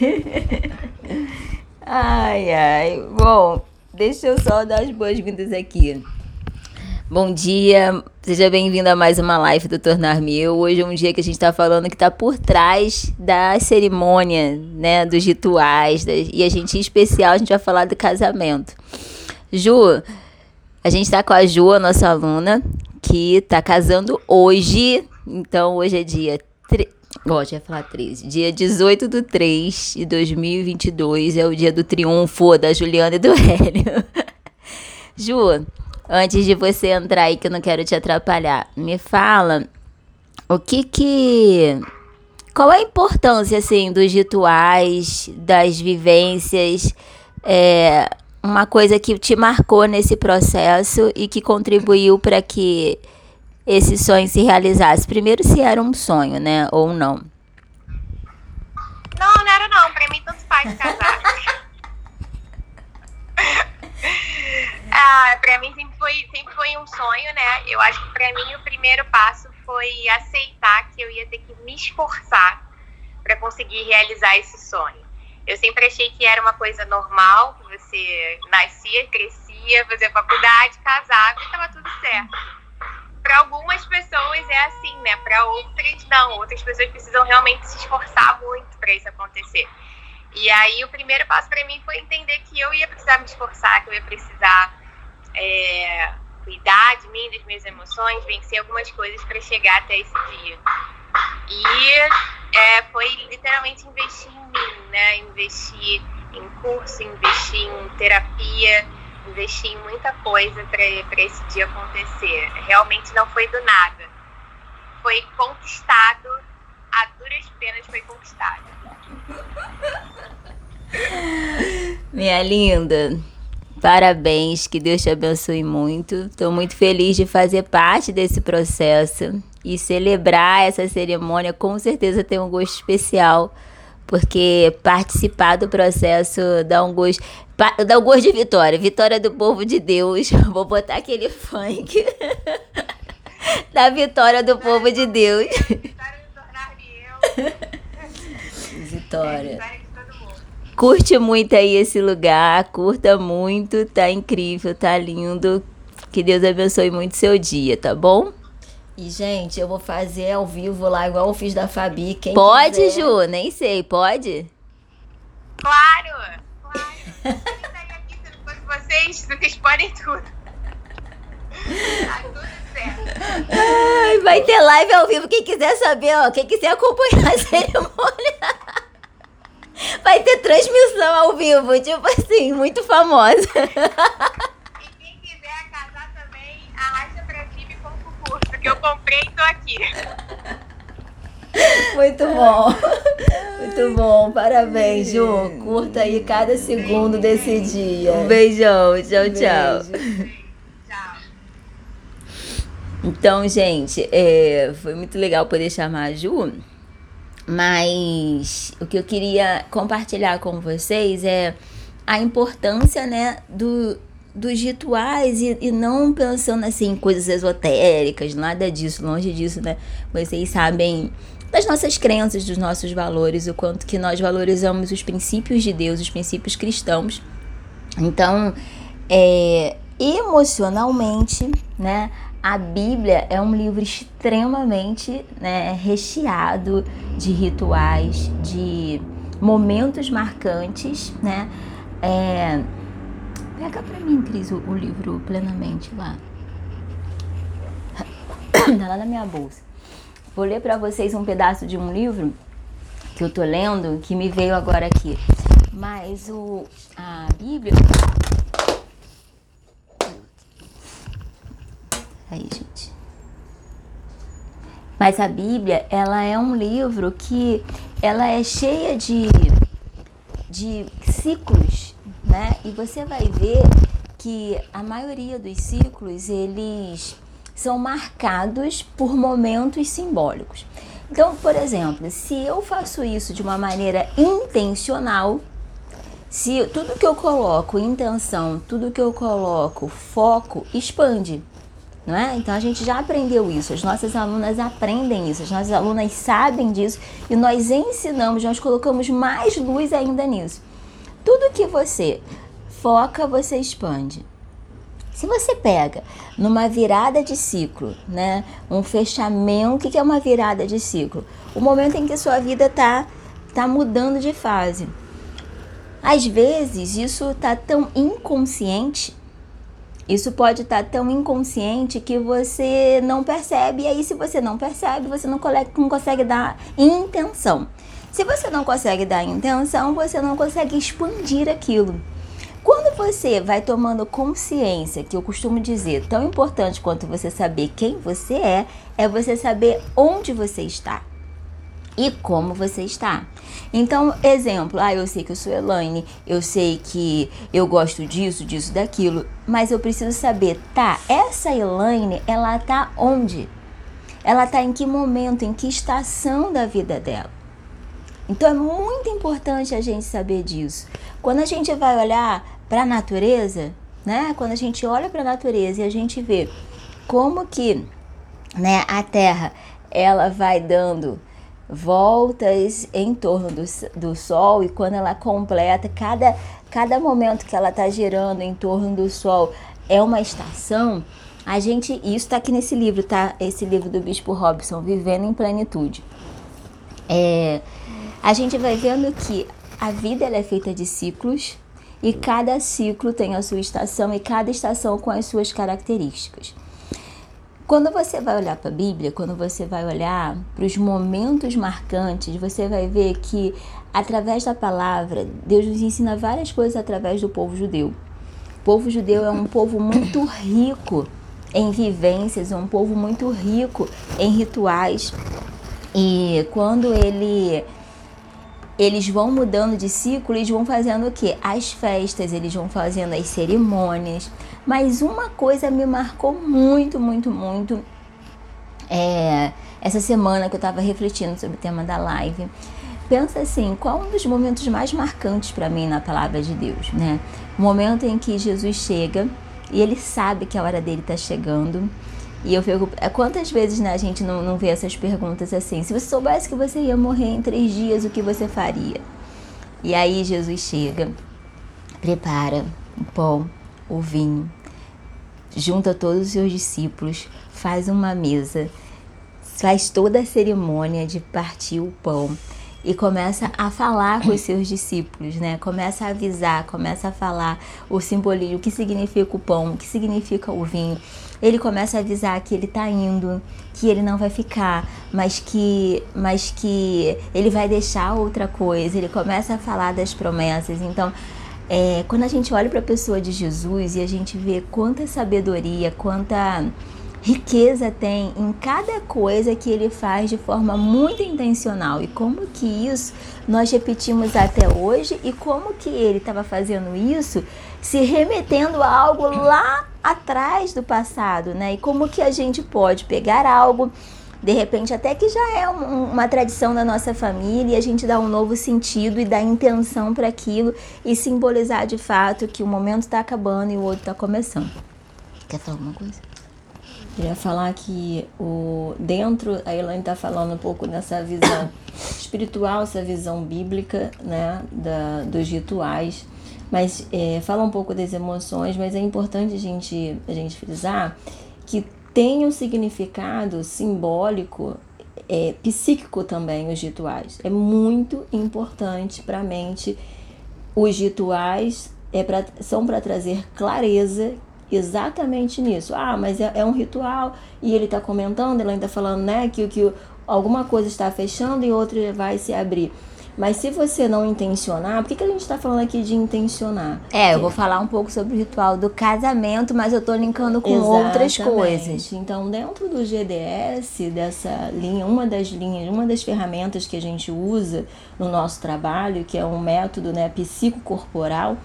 ai, ai. Bom, deixa eu só dar as boas-vindas aqui. Bom dia, seja bem-vindo a mais uma live do Tornar Meu. Hoje é um dia que a gente está falando que está por trás da cerimônia, né, dos rituais, das, e a gente em especial a gente vai falar do casamento. Ju, a gente está com a Ju, a nossa aluna, que está casando hoje. Então hoje é dia Ó, já ia falar 13. Dia 18 do 3 de 2022 é o dia do triunfo da Juliana e do Hélio. Ju, antes de você entrar aí, que eu não quero te atrapalhar, me fala o que que. Qual a importância, assim, dos rituais, das vivências, é, uma coisa que te marcou nesse processo e que contribuiu para que esse sonho se realizasse? Primeiro, se era um sonho, né? Ou não? Não, não era não. Pra mim, tanto faz casar. ah, pra mim sempre foi, sempre foi um sonho, né? Eu acho que pra mim o primeiro passo foi aceitar que eu ia ter que me esforçar para conseguir realizar esse sonho. Eu sempre achei que era uma coisa normal, que você nascia, crescia, fazia faculdade, casava e estava tudo certo para algumas pessoas é assim, né? Para outras não. Outras pessoas precisam realmente se esforçar muito para isso acontecer. E aí o primeiro passo para mim foi entender que eu ia precisar me esforçar, que eu ia precisar é, cuidar de mim, das minhas emoções, vencer algumas coisas para chegar até esse dia. E é, foi literalmente investir em mim, né? Investir em curso, investir em terapia investi em muita coisa para esse dia acontecer. Realmente não foi do nada. Foi conquistado, a duras penas foi conquistado. Minha linda, parabéns, que Deus te abençoe muito. Estou muito feliz de fazer parte desse processo e celebrar essa cerimônia com certeza tem um gosto especial porque participar do processo dá um gosto. Dá um gosto de vitória. Vitória do povo de Deus. Vou botar aquele funk. da vitória do povo de Deus. Vitória. Curte muito aí esse lugar, curta muito, tá incrível, tá lindo. Que Deus abençoe muito seu dia, tá bom? E, gente, eu vou fazer ao vivo lá, igual eu fiz da Fabi. Quem pode, quiser. Ju? Nem sei, pode? Claro! Claro! aqui, se não fosse vocês, vocês podem tudo. Tá tudo certo. Ai, vai ter live ao vivo. Quem quiser saber, ó, quem quiser acompanhar a cerimônia. Vai ter transmissão ao vivo, tipo assim, muito famosa. que eu comprei e tô aqui. Muito bom. Muito bom. Parabéns, Ju. Curta aí cada segundo desse dia. Um beijão. Tchau, tchau. Beijo. Então, gente, é, foi muito legal poder chamar a Ju. Mas o que eu queria compartilhar com vocês é a importância, né, do, dos rituais e, e não pensando assim em coisas esotéricas, nada disso, longe disso, né? Vocês sabem das nossas crenças, dos nossos valores, o quanto que nós valorizamos os princípios de Deus, os princípios cristãos. Então, é, emocionalmente, né? A Bíblia é um livro extremamente né, recheado de rituais, de momentos marcantes, né? É, Pega pra mim, Cris, o, o livro plenamente lá. tá lá na minha bolsa. Vou ler para vocês um pedaço de um livro que eu tô lendo, que me veio agora aqui. Mas o a Bíblia Aí, gente. Mas a Bíblia, ela é um livro que ela é cheia de de ciclos né? E você vai ver que a maioria dos ciclos eles são marcados por momentos simbólicos. Então, por exemplo, se eu faço isso de uma maneira intencional, se tudo que eu coloco intenção, tudo que eu coloco foco expande. Não é? Então a gente já aprendeu isso, as nossas alunas aprendem isso, as nossas alunas sabem disso e nós ensinamos, nós colocamos mais luz ainda nisso. Tudo que você foca, você expande. Se você pega numa virada de ciclo, né, um fechamento, o que é uma virada de ciclo? O momento em que sua vida está tá mudando de fase. Às vezes isso tá tão inconsciente, isso pode estar tá tão inconsciente que você não percebe, e aí se você não percebe, você não, não consegue dar intenção. Se você não consegue dar intenção, você não consegue expandir aquilo. Quando você vai tomando consciência, que eu costumo dizer, tão importante quanto você saber quem você é, é você saber onde você está e como você está. Então, exemplo, ah, eu sei que eu sou Elaine, eu sei que eu gosto disso, disso, daquilo, mas eu preciso saber, tá, essa Elaine, ela tá onde? Ela tá em que momento, em que estação da vida dela? Então é muito importante a gente saber disso. Quando a gente vai olhar para a natureza, né? Quando a gente olha para a natureza e a gente vê como que, né, a Terra ela vai dando voltas em torno do, do Sol e quando ela completa cada cada momento que ela está girando em torno do Sol é uma estação. A gente isso está aqui nesse livro, tá? Esse livro do Bispo Robson, Vivendo em Plenitude. É, a gente vai vendo que a vida ela é feita de ciclos e cada ciclo tem a sua estação e cada estação com as suas características. Quando você vai olhar para a Bíblia, quando você vai olhar para os momentos marcantes, você vai ver que através da palavra, Deus nos ensina várias coisas através do povo judeu. O povo judeu é um povo muito rico em vivências, é um povo muito rico em rituais. E quando ele eles vão mudando de ciclo, eles vão fazendo o que? As festas, eles vão fazendo as cerimônias. Mas uma coisa me marcou muito, muito, muito é, essa semana que eu estava refletindo sobre o tema da live. Pensa assim, qual um dos momentos mais marcantes para mim na palavra de Deus, né? O momento em que Jesus chega e ele sabe que a hora dele está chegando e eu fico. É, quantas vezes né, a gente não, não vê essas perguntas assim? Se você soubesse que você ia morrer em três dias, o que você faria? E aí Jesus chega, prepara o pão, o vinho, junta todos os seus discípulos, faz uma mesa, faz toda a cerimônia de partir o pão e começa a falar com os seus discípulos, né? Começa a avisar, começa a falar o simbolismo, o que significa o pão, o que significa o vinho. Ele começa a avisar que ele está indo, que ele não vai ficar, mas que, mas que ele vai deixar outra coisa. Ele começa a falar das promessas. Então, é, quando a gente olha para a pessoa de Jesus e a gente vê quanta sabedoria, quanta riqueza tem em cada coisa que ele faz de forma muito intencional e como que isso nós repetimos até hoje e como que ele estava fazendo isso se remetendo a algo lá atrás do passado, né? E como que a gente pode pegar algo de repente até que já é um, uma tradição da nossa família e a gente dá um novo sentido e dá intenção para aquilo e simbolizar de fato que o momento está acabando e o outro está começando. Quer falar alguma coisa? Queria falar que o dentro, a Elaine está falando um pouco dessa visão espiritual, essa visão bíblica, né, da, dos rituais, mas é, fala um pouco das emoções, mas é importante a gente, a gente frisar que tem um significado simbólico, é, psíquico também, os rituais. É muito importante para a mente. Os rituais é pra, são para trazer clareza exatamente nisso. Ah, mas é, é um ritual e ele está comentando, ele ainda falando, né, que, que alguma coisa está fechando e outra vai se abrir. Mas se você não intencionar, por que, que a gente está falando aqui de intencionar? É, eu vou falar um pouco sobre o ritual do casamento, mas eu estou linkando com Exatamente. outras coisas. Então, dentro do GDS, dessa linha, uma das linhas, uma das ferramentas que a gente usa no nosso trabalho, que é um método né, psicocorporal,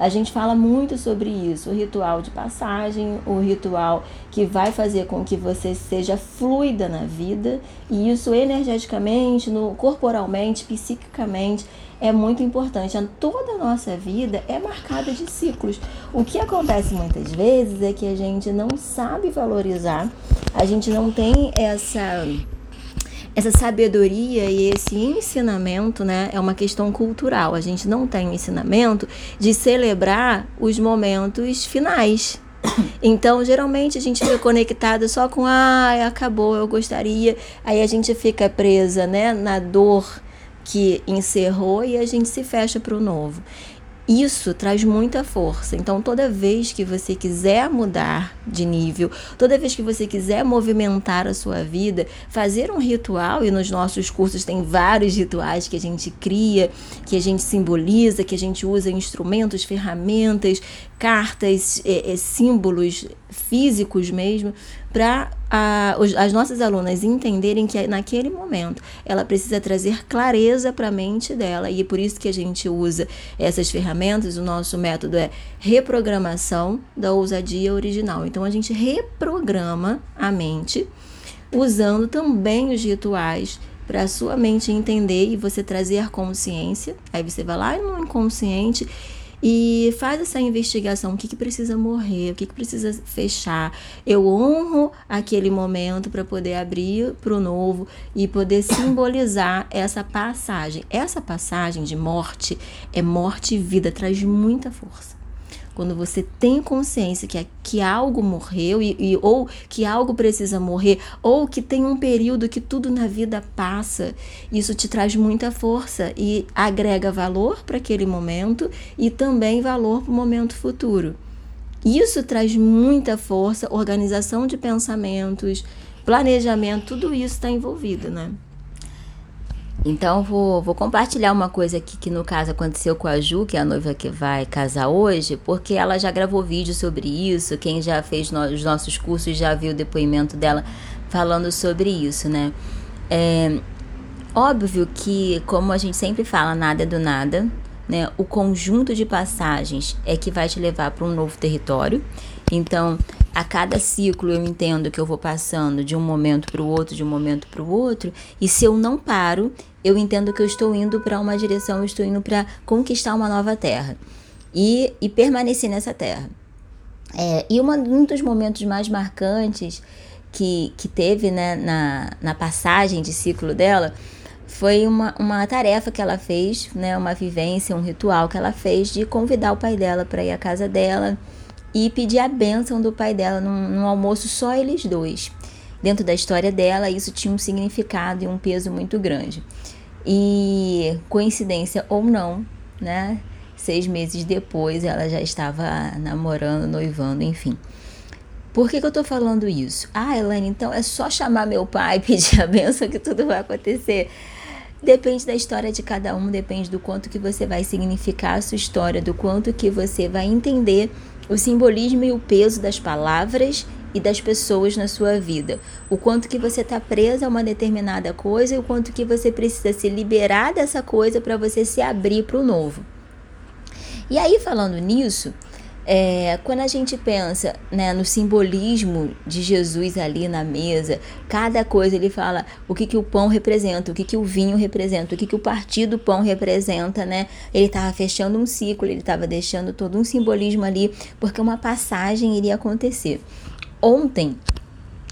A gente fala muito sobre isso, o ritual de passagem, o ritual que vai fazer com que você seja fluida na vida, e isso energeticamente, no corporalmente, psiquicamente, é muito importante. Toda a nossa vida é marcada de ciclos. O que acontece muitas vezes é que a gente não sabe valorizar, a gente não tem essa essa sabedoria e esse ensinamento, né, é uma questão cultural. A gente não tem ensinamento de celebrar os momentos finais. Então, geralmente a gente fica conectada só com, ah, acabou, eu gostaria. Aí a gente fica presa, né, na dor que encerrou e a gente se fecha para o novo. Isso traz muita força. Então, toda vez que você quiser mudar de nível, toda vez que você quiser movimentar a sua vida, fazer um ritual, e nos nossos cursos tem vários rituais que a gente cria, que a gente simboliza, que a gente usa instrumentos, ferramentas, cartas, é, é, símbolos físicos mesmo, para as nossas alunas entenderem que naquele momento ela precisa trazer clareza para a mente dela e é por isso que a gente usa essas ferramentas. O nosso método é reprogramação da ousadia original. Então a gente reprograma a mente usando também os rituais para a sua mente entender e você trazer consciência. Aí você vai lá no inconsciente e faz essa investigação, o que, que precisa morrer, o que, que precisa fechar. Eu honro aquele momento para poder abrir para o novo e poder simbolizar essa passagem. Essa passagem de morte é morte e vida, traz muita força. Quando você tem consciência que, que algo morreu e, e, ou que algo precisa morrer ou que tem um período que tudo na vida passa, isso te traz muita força e agrega valor para aquele momento e também valor para o momento futuro. Isso traz muita força, organização de pensamentos, planejamento, tudo isso está envolvido, né? Então, vou, vou compartilhar uma coisa aqui que, no caso, aconteceu com a Ju, que é a noiva que vai casar hoje, porque ela já gravou vídeo sobre isso. Quem já fez no, os nossos cursos já viu o depoimento dela falando sobre isso, né? É óbvio que, como a gente sempre fala, nada é do nada, né? O conjunto de passagens é que vai te levar para um novo território. Então, a cada ciclo eu entendo que eu vou passando de um momento para o outro, de um momento para o outro, e se eu não paro, eu entendo que eu estou indo para uma direção, eu estou indo para conquistar uma nova terra e, e permanecer nessa terra. É, e uma, um dos momentos mais marcantes que, que teve né, na, na passagem de ciclo dela foi uma, uma tarefa que ela fez, né, uma vivência, um ritual que ela fez de convidar o pai dela para ir à casa dela e pedir a bênção do pai dela num, num almoço só eles dois. Dentro da história dela, isso tinha um significado e um peso muito grande. E coincidência ou não, né? Seis meses depois ela já estava namorando, noivando, enfim. Por que, que eu tô falando isso? Ah, Elaine, então é só chamar meu pai e pedir a benção que tudo vai acontecer. Depende da história de cada um, depende do quanto que você vai significar a sua história, do quanto que você vai entender o simbolismo e o peso das palavras e das pessoas na sua vida. O quanto que você está presa a uma determinada coisa e o quanto que você precisa se liberar dessa coisa para você se abrir para o novo. E aí, falando nisso, é, quando a gente pensa né, no simbolismo de Jesus ali na mesa, cada coisa ele fala o que, que o pão representa, o que, que o vinho representa, o que, que o partido pão representa, né? Ele estava fechando um ciclo, ele estava deixando todo um simbolismo ali, porque uma passagem iria acontecer. Ontem,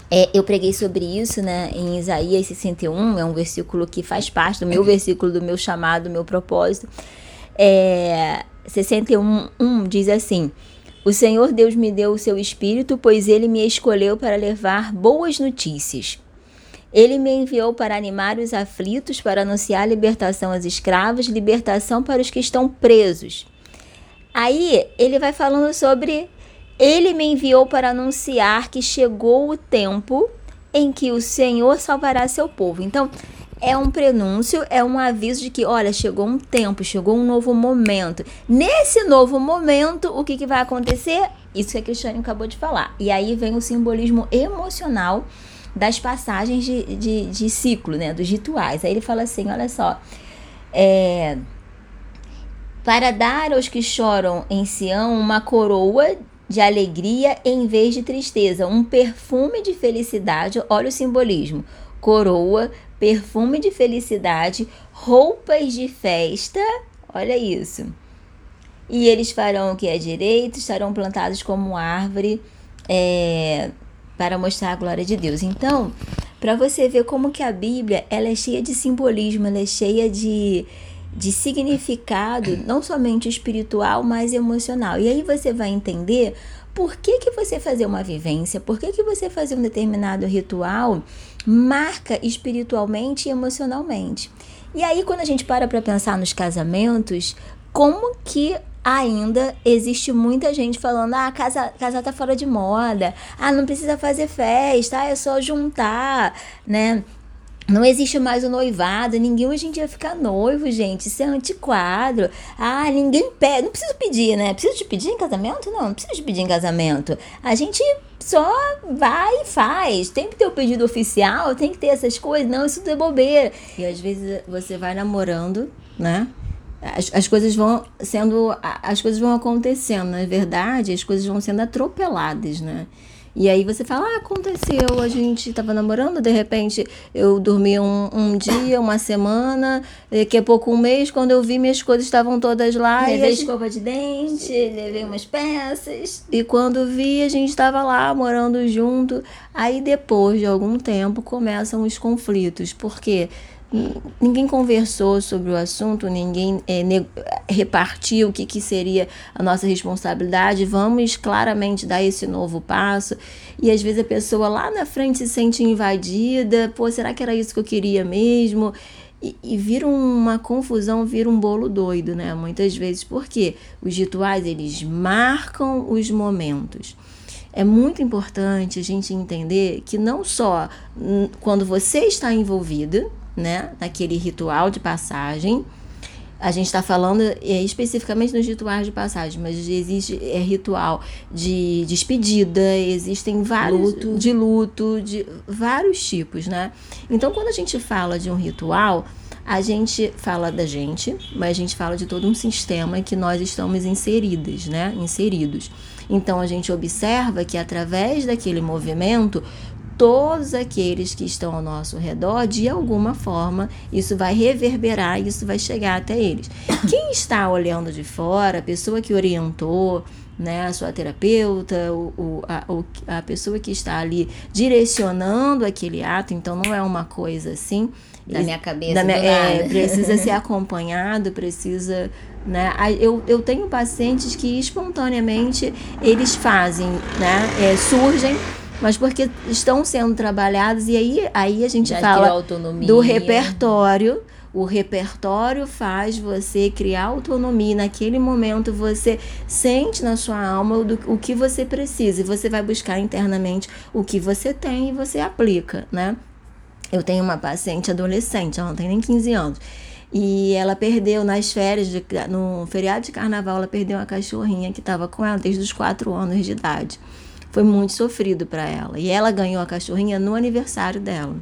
é, eu preguei sobre isso, né, em Isaías 61, é um versículo que faz parte do meu versículo, do meu chamado, do meu propósito. É, 61, 1 diz assim: O Senhor Deus me deu o seu espírito, pois ele me escolheu para levar boas notícias. Ele me enviou para animar os aflitos, para anunciar libertação aos escravos, libertação para os que estão presos. Aí ele vai falando sobre ele me enviou para anunciar que chegou o tempo em que o Senhor salvará seu povo. Então, é um prenúncio, é um aviso de que, olha, chegou um tempo, chegou um novo momento. Nesse novo momento, o que, que vai acontecer? Isso que a Cristiane acabou de falar. E aí vem o simbolismo emocional das passagens de, de, de ciclo, né? Dos rituais. Aí ele fala assim: olha só, é para dar aos que choram em Sião uma coroa de alegria em vez de tristeza, um perfume de felicidade. Olha o simbolismo: coroa, perfume de felicidade, roupas de festa. Olha isso. E eles farão o que é direito, estarão plantados como árvore é, para mostrar a glória de Deus. Então, para você ver como que a Bíblia ela é cheia de simbolismo, ela é cheia de, de significado, não somente espiritual, mas emocional. E aí você vai entender por que, que você fazer uma vivência, por que, que você fazer um determinado ritual marca espiritualmente e emocionalmente. E aí, quando a gente para para pensar nos casamentos, como que ainda existe muita gente falando: ah, casa, casa tá fora de moda, ah, não precisa fazer festa, ah, é só juntar, né? Não existe mais o noivado, ninguém hoje em dia fica noivo, gente. Isso é antiquadro. Ah, ninguém pede. Não preciso pedir, né? Preciso te pedir em casamento? Não, não preciso te pedir em casamento. A gente só vai e faz. Tem que ter o pedido oficial, tem que ter essas coisas. Não, isso tudo é bobeira. E às vezes você vai namorando, né? As, as coisas vão sendo. As coisas vão acontecendo. Na verdade, as coisas vão sendo atropeladas, né? E aí você fala, ah, aconteceu, a gente tava namorando, de repente eu dormi um, um dia, uma semana, daqui a pouco um mês, quando eu vi minhas coisas estavam todas lá. Levei gente... escova de dente, levei umas peças. E quando vi, a gente estava lá morando junto. Aí depois de algum tempo começam os conflitos, porque ninguém conversou sobre o assunto, ninguém é, repartiu o que, que seria a nossa responsabilidade. Vamos claramente dar esse novo passo. E às vezes a pessoa lá na frente se sente invadida. Pô, será que era isso que eu queria mesmo? E, e vira uma confusão, vira um bolo doido, né? Muitas vezes, porque os rituais eles marcam os momentos. É muito importante a gente entender que não só quando você está envolvido, né, naquele ritual de passagem. A gente está falando é, especificamente nos rituais de passagem, mas existe é, ritual de despedida, existem vários luto. de luto, de vários tipos, né? Então, quando a gente fala de um ritual, a gente fala da gente, mas a gente fala de todo um sistema que nós estamos inseridas, né? Inseridos. Então a gente observa que através daquele movimento todos aqueles que estão ao nosso redor, de alguma forma, isso vai reverberar, isso vai chegar até eles. Quem está olhando de fora, a pessoa que orientou, né, a sua terapeuta, o, o, a, a pessoa que está ali direcionando aquele ato, então não é uma coisa assim. Da minha cabeça. Da minha, é, precisa ser acompanhado, precisa. Né? Eu, eu tenho pacientes que espontaneamente eles fazem, né? É, surgem mas porque estão sendo trabalhados e aí, aí a gente Já fala do repertório. O repertório faz você criar autonomia. Naquele momento você sente na sua alma do, o que você precisa e você vai buscar internamente o que você tem e você aplica, né? Eu tenho uma paciente adolescente, ela não tem nem 15 anos. E ela perdeu nas férias, de, no feriado de carnaval, ela perdeu uma cachorrinha que estava com ela desde os 4 anos de idade foi muito sofrido para ela. E ela ganhou a cachorrinha no aniversário dela.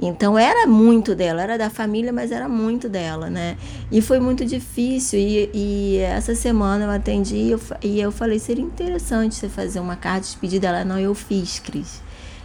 Então era muito dela, era da família, mas era muito dela, né? E foi muito difícil. E, e essa semana eu atendi e eu, e eu falei: seria interessante você fazer uma carta de despedida. Ela, não, eu fiz, Cris.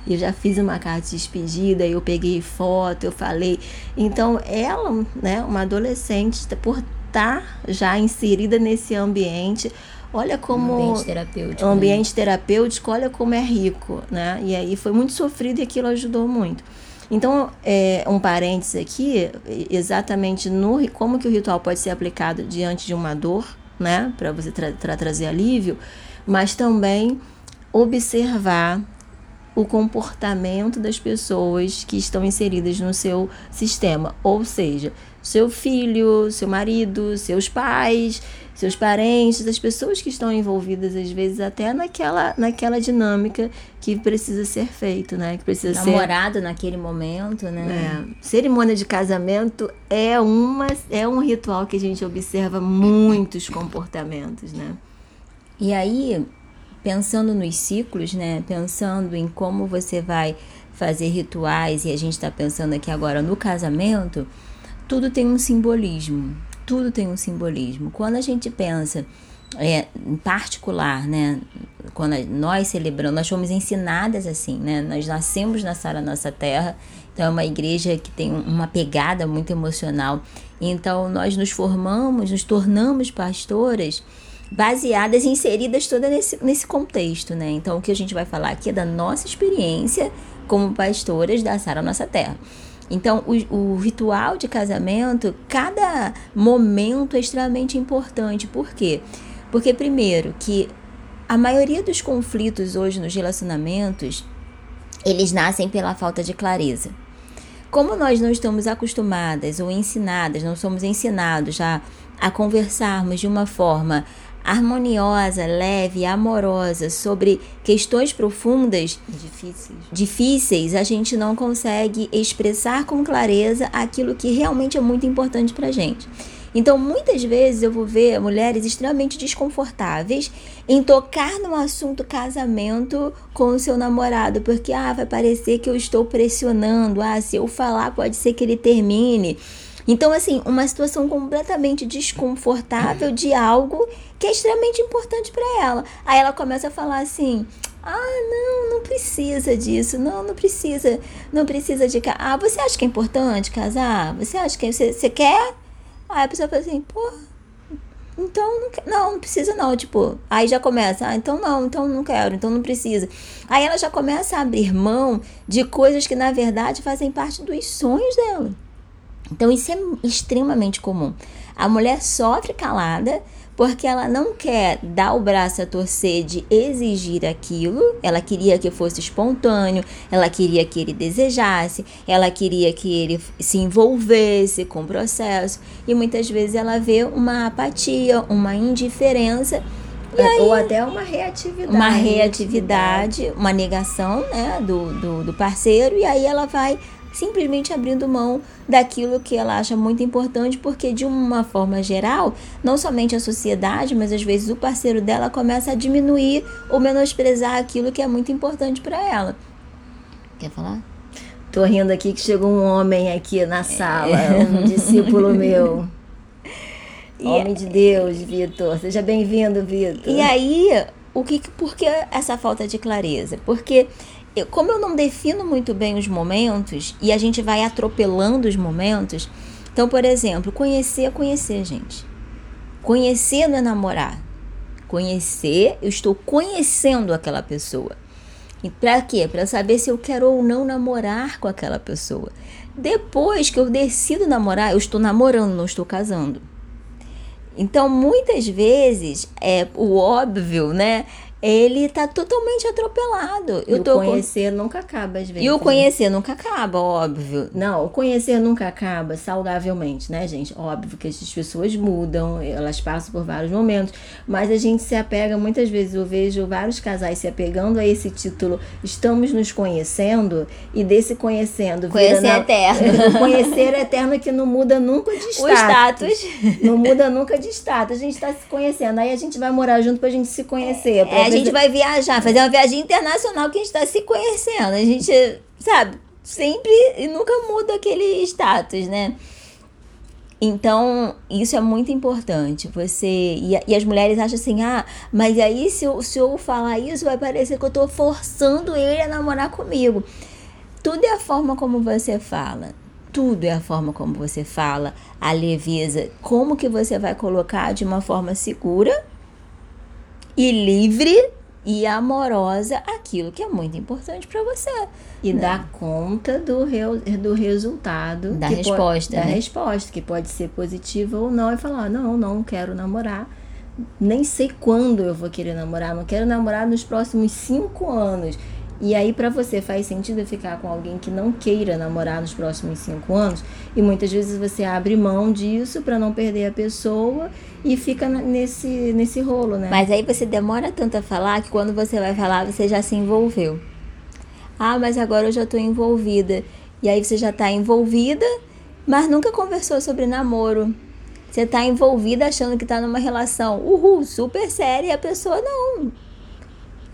Eu já fiz uma carta de despedida, eu peguei foto, eu falei. Então, ela, né, uma adolescente, por estar já inserida nesse ambiente, Olha como. ambiente terapêutico. ambiente né? terapêutico, olha como é rico, né? E aí foi muito sofrido e aquilo ajudou muito. Então, é, um parênteses aqui, exatamente no como que o ritual pode ser aplicado diante de uma dor, né? Para você tra tra trazer alívio, mas também observar o comportamento das pessoas que estão inseridas no seu sistema, ou seja, seu filho, seu marido, seus pais, seus parentes, as pessoas que estão envolvidas às vezes até naquela, naquela dinâmica que precisa ser feito, né? Que precisa Namorado ser... naquele momento, né? É. Cerimônia de casamento é uma é um ritual que a gente observa muitos comportamentos, né? E aí, pensando nos ciclos, né? Pensando em como você vai fazer rituais e a gente está pensando aqui agora no casamento, tudo tem um simbolismo tudo tem um simbolismo. Quando a gente pensa é, em particular, né? Quando nós celebramos, nós fomos ensinadas assim, né? Nós nascemos na Sara Nossa Terra, então é uma igreja que tem uma pegada muito emocional. Então nós nos formamos, nos tornamos pastoras baseadas e inseridas toda nesse, nesse contexto, né? Então o que a gente vai falar aqui é da nossa experiência como pastoras da Sara Nossa Terra. Então, o, o, ritual de casamento, cada momento é extremamente importante. Por quê? Porque, primeiro, que a maioria dos conflitos hoje nos relacionamentos, eles nascem pela falta de clareza. Como nós não estamos acostumadas ou ensinadas, não somos ensinados a, a conversarmos de uma forma harmoniosa, leve, amorosa sobre questões profundas, difíceis. difíceis, a gente não consegue expressar com clareza aquilo que realmente é muito importante para gente. Então, muitas vezes eu vou ver mulheres extremamente desconfortáveis em tocar no assunto casamento com o seu namorado, porque ah, vai parecer que eu estou pressionando, ah, se eu falar pode ser que ele termine. Então, assim, uma situação completamente desconfortável de algo que é extremamente importante para ela. Aí ela começa a falar assim: ah, não, não precisa disso. Não, não precisa. Não precisa de. Ah, você acha que é importante casar? Você acha que você, você quer? Aí a pessoa fala assim, pô, então não, não, não precisa não, tipo, aí já começa, ah, então não, então não quero, então não precisa. Aí ela já começa a abrir mão de coisas que na verdade fazem parte dos sonhos dela. Então isso é extremamente comum. A mulher sofre calada porque ela não quer dar o braço a torcer de exigir aquilo, ela queria que fosse espontâneo, ela queria que ele desejasse, ela queria que ele se envolvesse com o processo, e muitas vezes ela vê uma apatia, uma indiferença. Aí, Ou até uma reatividade. Uma reatividade, uma negação né, do, do, do parceiro, e aí ela vai simplesmente abrindo mão daquilo que ela acha muito importante, porque de uma forma geral, não somente a sociedade, mas às vezes o parceiro dela começa a diminuir ou menosprezar aquilo que é muito importante para ela. Quer falar? Tô rindo aqui que chegou um homem aqui na sala, é. um discípulo meu. E homem de Deus, Vitor. Seja bem-vindo, Vitor. E aí, o que, por que essa falta de clareza? Porque como eu não defino muito bem os momentos e a gente vai atropelando os momentos, então, por exemplo, conhecer é conhecer, gente. Conhecer não é namorar. Conhecer, eu estou conhecendo aquela pessoa. E para quê? Para saber se eu quero ou não namorar com aquela pessoa. Depois que eu decido namorar, eu estou namorando, não estou casando. Então, muitas vezes, é o óbvio, né? Ele tá totalmente atropelado. Eu e o conhecer com... nunca acaba, às vezes. E o né? conhecer nunca acaba, óbvio. Não, o conhecer nunca acaba saudavelmente, né, gente? Óbvio que essas pessoas mudam, elas passam por vários momentos, mas a gente se apega, muitas vezes eu vejo vários casais se apegando a esse título, estamos nos conhecendo, e desse conhecendo... Conhecer na... eterno. conhecer eterno que não muda nunca de status. O status. Não muda nunca de status. A gente tá se conhecendo, aí a gente vai morar junto pra gente se conhecer. É, gente vai viajar, fazer uma viagem internacional que a gente está se conhecendo. A gente, sabe, sempre e nunca muda aquele status, né? Então, isso é muito importante. Você. E, e, as mulheres acham assim, ah, mas aí se eu, se eu falar isso, vai parecer que eu estou forçando ele a namorar comigo. Tudo é a forma como você fala. Tudo é a forma como você fala, a leveza. Como que você vai colocar de uma forma segura e livre e amorosa aquilo que é muito importante para você. E né? dar conta do, do resultado. Da resposta. Pode, né? Da resposta, que pode ser positiva ou não, e falar: não, não quero namorar. Nem sei quando eu vou querer namorar, não quero namorar nos próximos cinco anos. E aí, para você, faz sentido ficar com alguém que não queira namorar nos próximos cinco anos? E muitas vezes você abre mão disso para não perder a pessoa e fica nesse, nesse rolo, né? Mas aí você demora tanto a falar que quando você vai falar, você já se envolveu. Ah, mas agora eu já tô envolvida. E aí você já tá envolvida, mas nunca conversou sobre namoro. Você tá envolvida achando que tá numa relação, uhul, super séria, e a pessoa não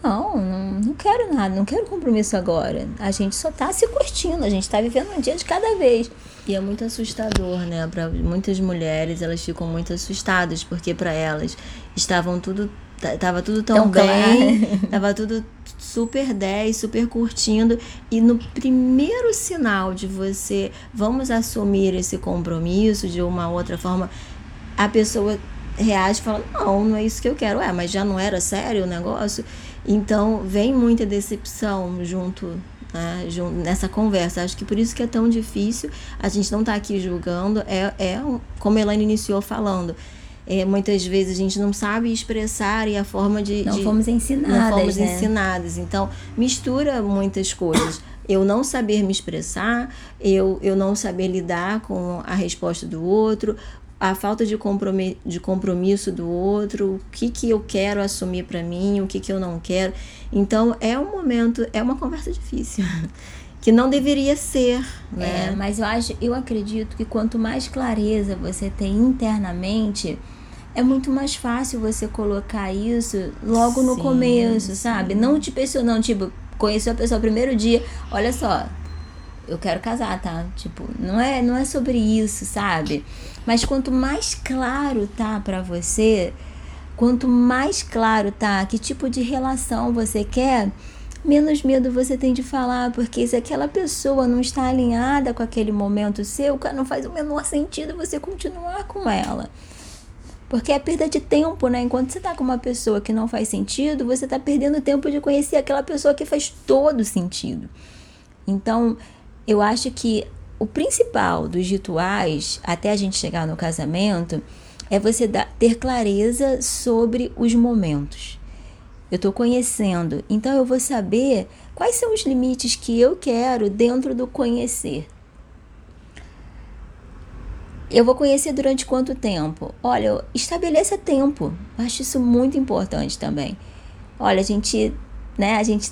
Não, não, não quero nada, não quero compromisso agora. A gente só tá se curtindo, a gente tá vivendo um dia de cada vez. E é muito assustador, né? Para muitas mulheres, elas ficam muito assustadas, porque para elas estavam tudo tava tudo tão, tão bem, claro. tava tudo super 10, super curtindo e no primeiro sinal de você vamos assumir esse compromisso de uma outra forma, a pessoa reage e fala: "Não, não é isso que eu quero". É, mas já não era sério o negócio. Então, vem muita decepção junto né, nessa conversa. Acho que por isso que é tão difícil. A gente não está aqui julgando. É, é como a Elaine iniciou falando. É, muitas vezes a gente não sabe expressar e a forma de. Não de, fomos ensinadas. Não fomos né? ensinadas. Então, mistura muitas coisas. Eu não saber me expressar, eu, eu não saber lidar com a resposta do outro, a falta de, compromisso, do outro, o que, que eu quero assumir para mim, o que, que eu não quero. Então é um momento, é uma conversa difícil. que não deveria ser, né? É, mas eu acho, eu acredito que quanto mais clareza você tem internamente, é muito mais fácil você colocar isso logo no sim, começo, sim. sabe? Não te pressionando, tipo, conheceu a pessoa primeiro dia, olha só, eu quero casar, tá? Tipo, não é, não é sobre isso, sabe? Mas quanto mais claro tá para você, quanto mais claro tá que tipo de relação você quer, menos medo você tem de falar, porque se aquela pessoa não está alinhada com aquele momento seu, não faz o menor sentido você continuar com ela. Porque é perda de tempo, né? Enquanto você tá com uma pessoa que não faz sentido, você tá perdendo tempo de conhecer aquela pessoa que faz todo sentido. Então, eu acho que o principal dos rituais, até a gente chegar no casamento, é você dar, ter clareza sobre os momentos. Eu estou conhecendo, então eu vou saber quais são os limites que eu quero dentro do conhecer. Eu vou conhecer durante quanto tempo? Olha, estabeleça tempo. Eu acho isso muito importante também. Olha, a gente, né, a gente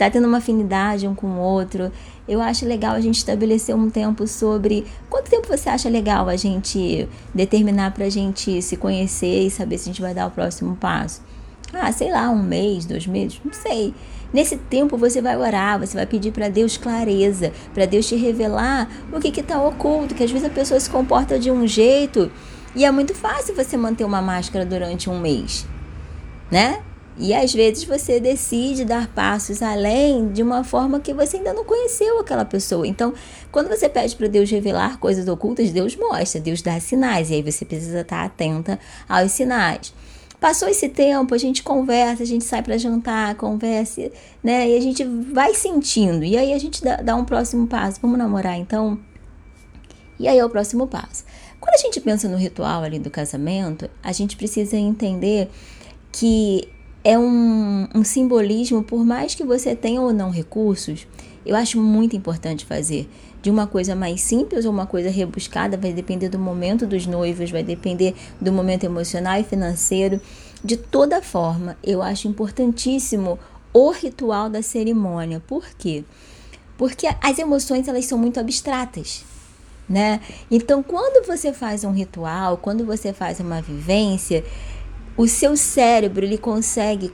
tá tendo uma afinidade um com o outro. Eu acho legal a gente estabelecer um tempo sobre quanto tempo você acha legal a gente determinar pra gente se conhecer e saber se a gente vai dar o próximo passo. Ah, sei lá, um mês, dois meses, não sei. Nesse tempo você vai orar, você vai pedir para Deus clareza, para Deus te revelar o que está oculto, que às vezes a pessoa se comporta de um jeito e é muito fácil você manter uma máscara durante um mês, né? E às vezes você decide dar passos além de uma forma que você ainda não conheceu aquela pessoa. Então, quando você pede para Deus revelar coisas ocultas, Deus mostra, Deus dá sinais, e aí você precisa estar atenta aos sinais. Passou esse tempo, a gente conversa, a gente sai para jantar, conversa, né? E a gente vai sentindo. E aí a gente dá, dá um próximo passo. Vamos namorar então? E aí é o próximo passo. Quando a gente pensa no ritual ali do casamento, a gente precisa entender que é um, um simbolismo, por mais que você tenha ou não recursos, eu acho muito importante fazer. De uma coisa mais simples ou uma coisa rebuscada, vai depender do momento dos noivos, vai depender do momento emocional e financeiro. De toda forma, eu acho importantíssimo o ritual da cerimônia. Por quê? Porque as emoções elas são muito abstratas. Né? Então, quando você faz um ritual, quando você faz uma vivência, o seu cérebro ele consegue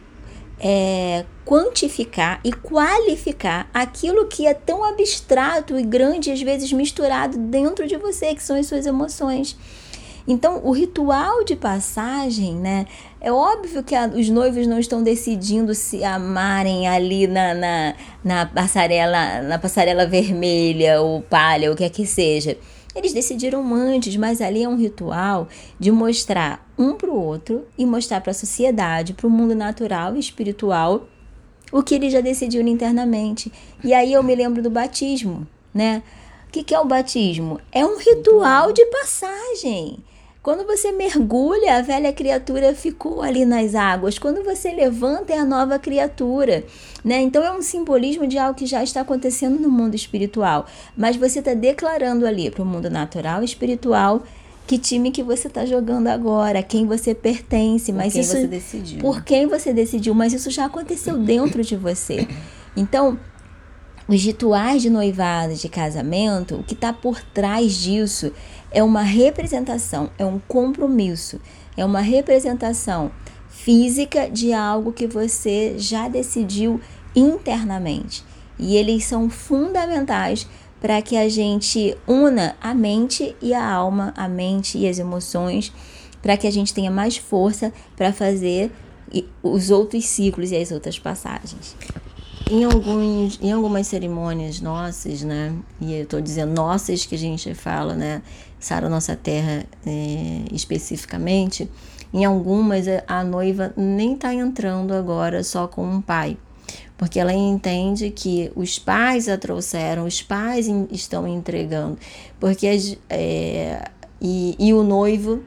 é, quantificar e qualificar aquilo que é tão abstrato e grande, às vezes misturado dentro de você, que são as suas emoções. Então, o ritual de passagem, né? É óbvio que a, os noivos não estão decidindo se amarem ali na, na, na passarela, na passarela vermelha ou palha, o que é que seja. Eles decidiram antes, mas ali é um ritual de mostrar um para o outro e mostrar para a sociedade, para o mundo natural e espiritual, o que eles já decidiram internamente. E aí eu me lembro do batismo, né? O que, que é o batismo? É um ritual de passagem. Quando você mergulha, a velha criatura ficou ali nas águas. Quando você levanta, é a nova criatura. Né? Então é um simbolismo de algo que já está acontecendo no mundo espiritual. Mas você está declarando ali para o mundo natural e espiritual que time que você está jogando agora, quem você pertence, mas por quem isso você decidiu. por quem você decidiu, mas isso já aconteceu dentro de você. Então, os rituais de noivado, de casamento, o que está por trás disso é uma representação, é um compromisso, é uma representação física de algo que você já decidiu internamente. E eles são fundamentais para que a gente una a mente e a alma, a mente e as emoções, para que a gente tenha mais força para fazer os outros ciclos e as outras passagens. Em, alguns, em algumas cerimônias nossas, né? E eu estou dizendo nossas que a gente fala, né? Sara Nossa Terra é, especificamente. Em algumas, a noiva nem está entrando agora só com um pai porque ela entende que os pais a trouxeram, os pais estão entregando, porque é, e, e o noivo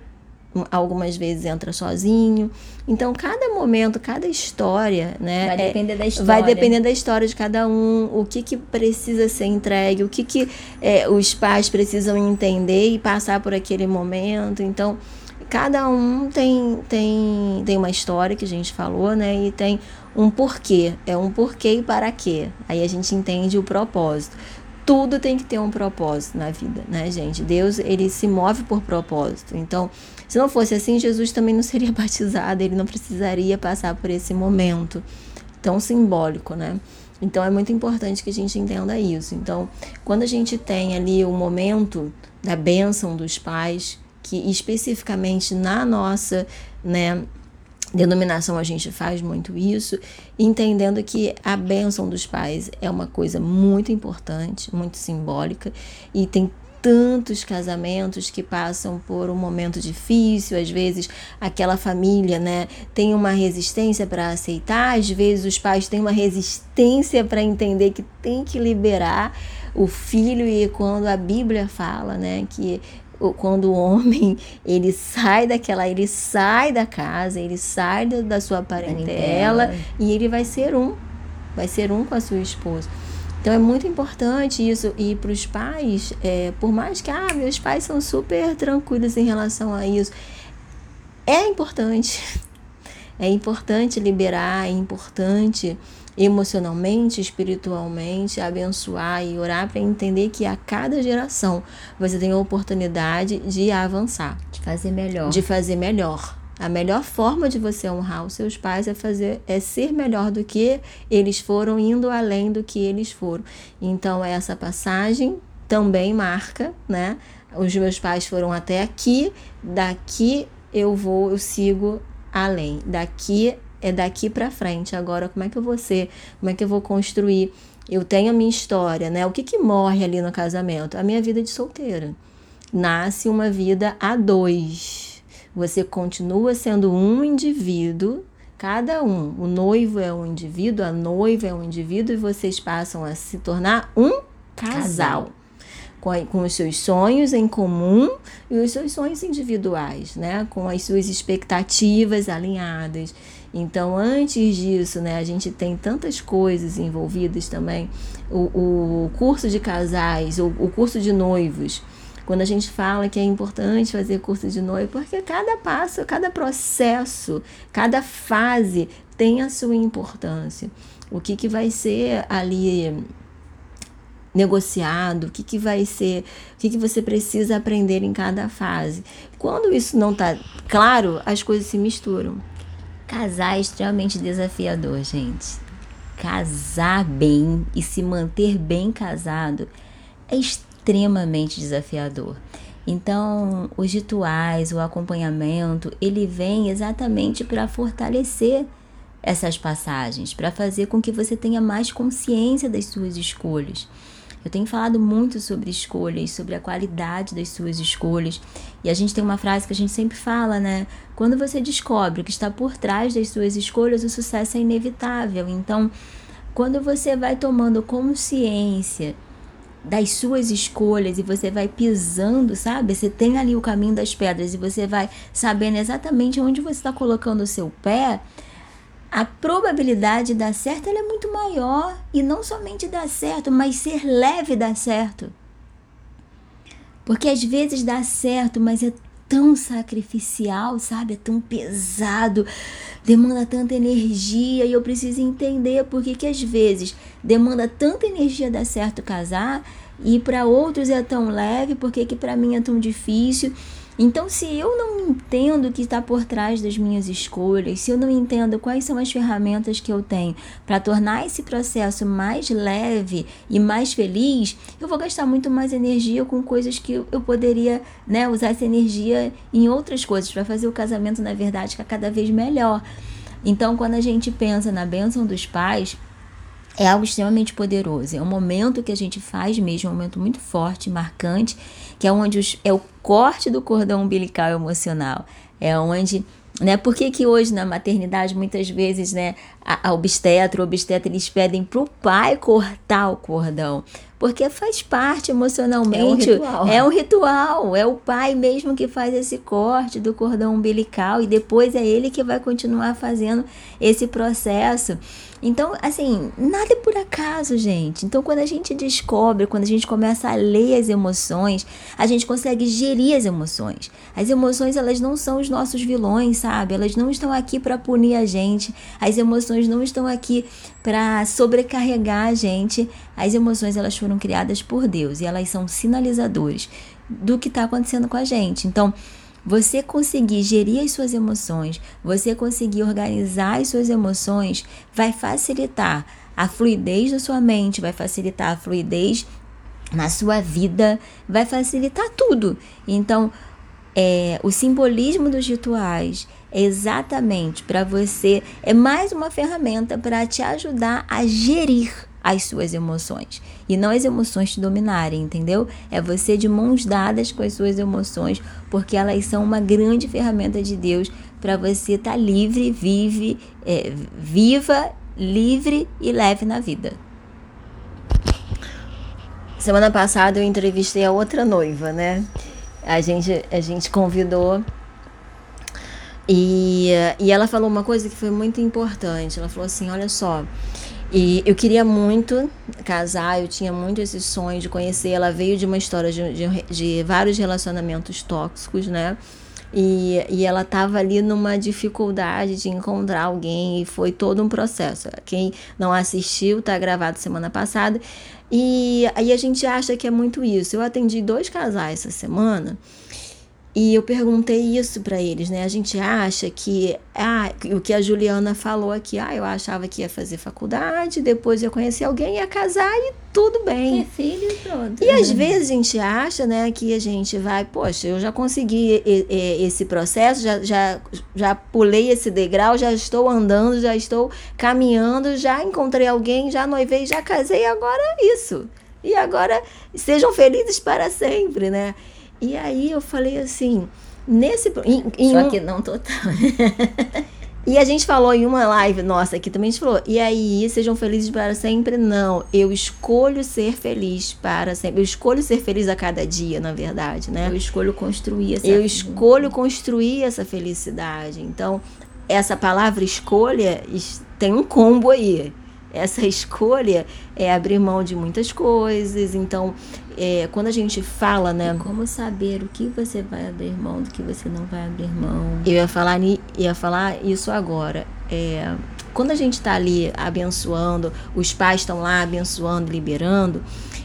algumas vezes entra sozinho. Então, cada momento, cada história, né? Vai é, depender da história. Vai depender da história de cada um, o que, que precisa ser entregue, o que, que é, os pais precisam entender e passar por aquele momento. Então, cada um tem, tem, tem uma história que a gente falou, né? E tem um porquê. É um porquê e para quê. Aí a gente entende o propósito. Tudo tem que ter um propósito na vida, né, gente? Deus, ele se move por propósito. Então, se não fosse assim, Jesus também não seria batizado, ele não precisaria passar por esse momento tão simbólico, né? Então é muito importante que a gente entenda isso. Então, quando a gente tem ali o momento da bênção dos pais, que especificamente na nossa, né, denominação a gente faz muito isso, entendendo que a bênção dos pais é uma coisa muito importante, muito simbólica e tem tantos casamentos que passam por um momento difícil, às vezes aquela família, né, tem uma resistência para aceitar, às vezes os pais têm uma resistência para entender que tem que liberar o filho e quando a Bíblia fala, né, que quando o homem ele sai daquela, ele sai da casa, ele sai da sua parentela e ele vai ser um, vai ser um com a sua esposa. Então é muito importante isso. E para os pais, é, por mais que ah, meus pais são super tranquilos em relação a isso, é importante, é importante liberar, é importante emocionalmente, espiritualmente, abençoar e orar para entender que a cada geração você tem a oportunidade de avançar, de fazer melhor, de fazer melhor. A melhor forma de você honrar os seus pais é fazer é ser melhor do que eles foram, indo além do que eles foram. Então essa passagem também marca, né? Os meus pais foram até aqui, daqui eu vou, eu sigo além. Daqui é daqui para frente. Agora como é que eu vou ser? Como é que eu vou construir? Eu tenho a minha história, né? O que que morre ali no casamento? A minha vida de solteira. Nasce uma vida a dois você continua sendo um indivíduo, cada um. O noivo é um indivíduo, a noiva é um indivíduo e vocês passam a se tornar um casal. casal. Com, com os seus sonhos em comum e os seus sonhos individuais, né? Com as suas expectativas alinhadas. Então, antes disso, né, a gente tem tantas coisas envolvidas também. O, o curso de casais, o, o curso de noivos, quando a gente fala que é importante fazer curso de noivo, porque cada passo, cada processo, cada fase tem a sua importância. O que, que vai ser ali negociado, o que, que vai ser, o que, que você precisa aprender em cada fase. Quando isso não está claro, as coisas se misturam. Casar é extremamente desafiador, gente. Casar bem e se manter bem casado é extremamente extremamente desafiador. Então, os rituais, o acompanhamento, ele vem exatamente para fortalecer essas passagens, para fazer com que você tenha mais consciência das suas escolhas. Eu tenho falado muito sobre escolhas, sobre a qualidade das suas escolhas. E a gente tem uma frase que a gente sempre fala, né? Quando você descobre o que está por trás das suas escolhas, o sucesso é inevitável. Então, quando você vai tomando consciência das suas escolhas e você vai pisando, sabe? Você tem ali o caminho das pedras e você vai sabendo exatamente onde você está colocando o seu pé, a probabilidade de dar certo é muito maior. E não somente dar certo, mas ser leve dar certo. Porque às vezes dá certo, mas é tão sacrificial, sabe? É tão pesado, demanda tanta energia e eu preciso entender por que, que às vezes demanda tanta energia dar certo casar e para outros é tão leve, porque que para mim é tão difícil. Então, se eu não entendo o que está por trás das minhas escolhas, se eu não entendo quais são as ferramentas que eu tenho para tornar esse processo mais leve e mais feliz, eu vou gastar muito mais energia com coisas que eu poderia né, usar essa energia em outras coisas para fazer o casamento, na verdade, ficar cada vez melhor. Então, quando a gente pensa na bênção dos pais, é algo extremamente poderoso. É um momento que a gente faz mesmo, um momento muito forte, marcante, que é onde os, é o corte do cordão umbilical emocional. É onde né? Por que, que hoje na maternidade, muitas vezes, né, a, a obstetra, o obstetra, eles pedem pro pai cortar o cordão? Porque faz parte emocionalmente. É um, ritual. é um ritual. É o pai mesmo que faz esse corte do cordão umbilical e depois é ele que vai continuar fazendo esse processo. Então, assim, nada é por acaso, gente. Então, quando a gente descobre, quando a gente começa a ler as emoções, a gente consegue gerir as emoções. As emoções, elas não são os nossos vilões, sabe? Elas não estão aqui para punir a gente. As emoções não estão aqui para sobrecarregar a gente. As emoções, elas foram criadas por Deus e elas são sinalizadores do que está acontecendo com a gente. Então, você conseguir gerir as suas emoções, você conseguir organizar as suas emoções, vai facilitar a fluidez da sua mente, vai facilitar a fluidez na sua vida, vai facilitar tudo. Então, é, o simbolismo dos rituais é exatamente para você, é mais uma ferramenta para te ajudar a gerir as suas emoções e não as emoções te dominarem, entendeu? É você de mãos dadas com as suas emoções, porque elas são uma grande ferramenta de Deus para você estar tá livre, vive, é, viva, livre e leve na vida. Semana passada eu entrevistei a outra noiva, né? A gente, a gente convidou e, e ela falou uma coisa que foi muito importante. Ela falou assim: olha só, e eu queria muito casar, eu tinha muito esse sonho de conhecer. Ela veio de uma história de, de, de vários relacionamentos tóxicos, né? E, e ela estava ali numa dificuldade de encontrar alguém e foi todo um processo. Quem não assistiu, tá gravado semana passada. E aí a gente acha que é muito isso. Eu atendi dois casais essa semana e eu perguntei isso para eles, né? A gente acha que ah, o que a Juliana falou aqui, ah, eu achava que ia fazer faculdade, depois ia conhecer alguém, ia casar e tudo bem. É filho pronto. E às vezes a gente acha, né, que a gente vai, poxa, eu já consegui esse processo, já, já, já pulei esse degrau, já estou andando, já estou caminhando, já encontrei alguém, já noivei, já casei, agora é isso. E agora sejam felizes para sempre, né? E aí eu falei assim, nesse. Em, em Só um, que não total. e a gente falou em uma live nossa aqui também, a gente falou, e aí, sejam felizes para sempre? Não, eu escolho ser feliz para sempre. Eu escolho ser feliz a cada dia, na verdade, né? Eu escolho construir essa Eu escolho construir essa felicidade. Então, essa palavra escolha tem um combo aí essa escolha é abrir mão de muitas coisas. Então, é, quando a gente fala, né? E como saber o que você vai abrir mão do que você não vai abrir mão? Eu ia falar, ia falar isso agora. É, quando a gente está ali abençoando, os pais estão lá abençoando, liberando,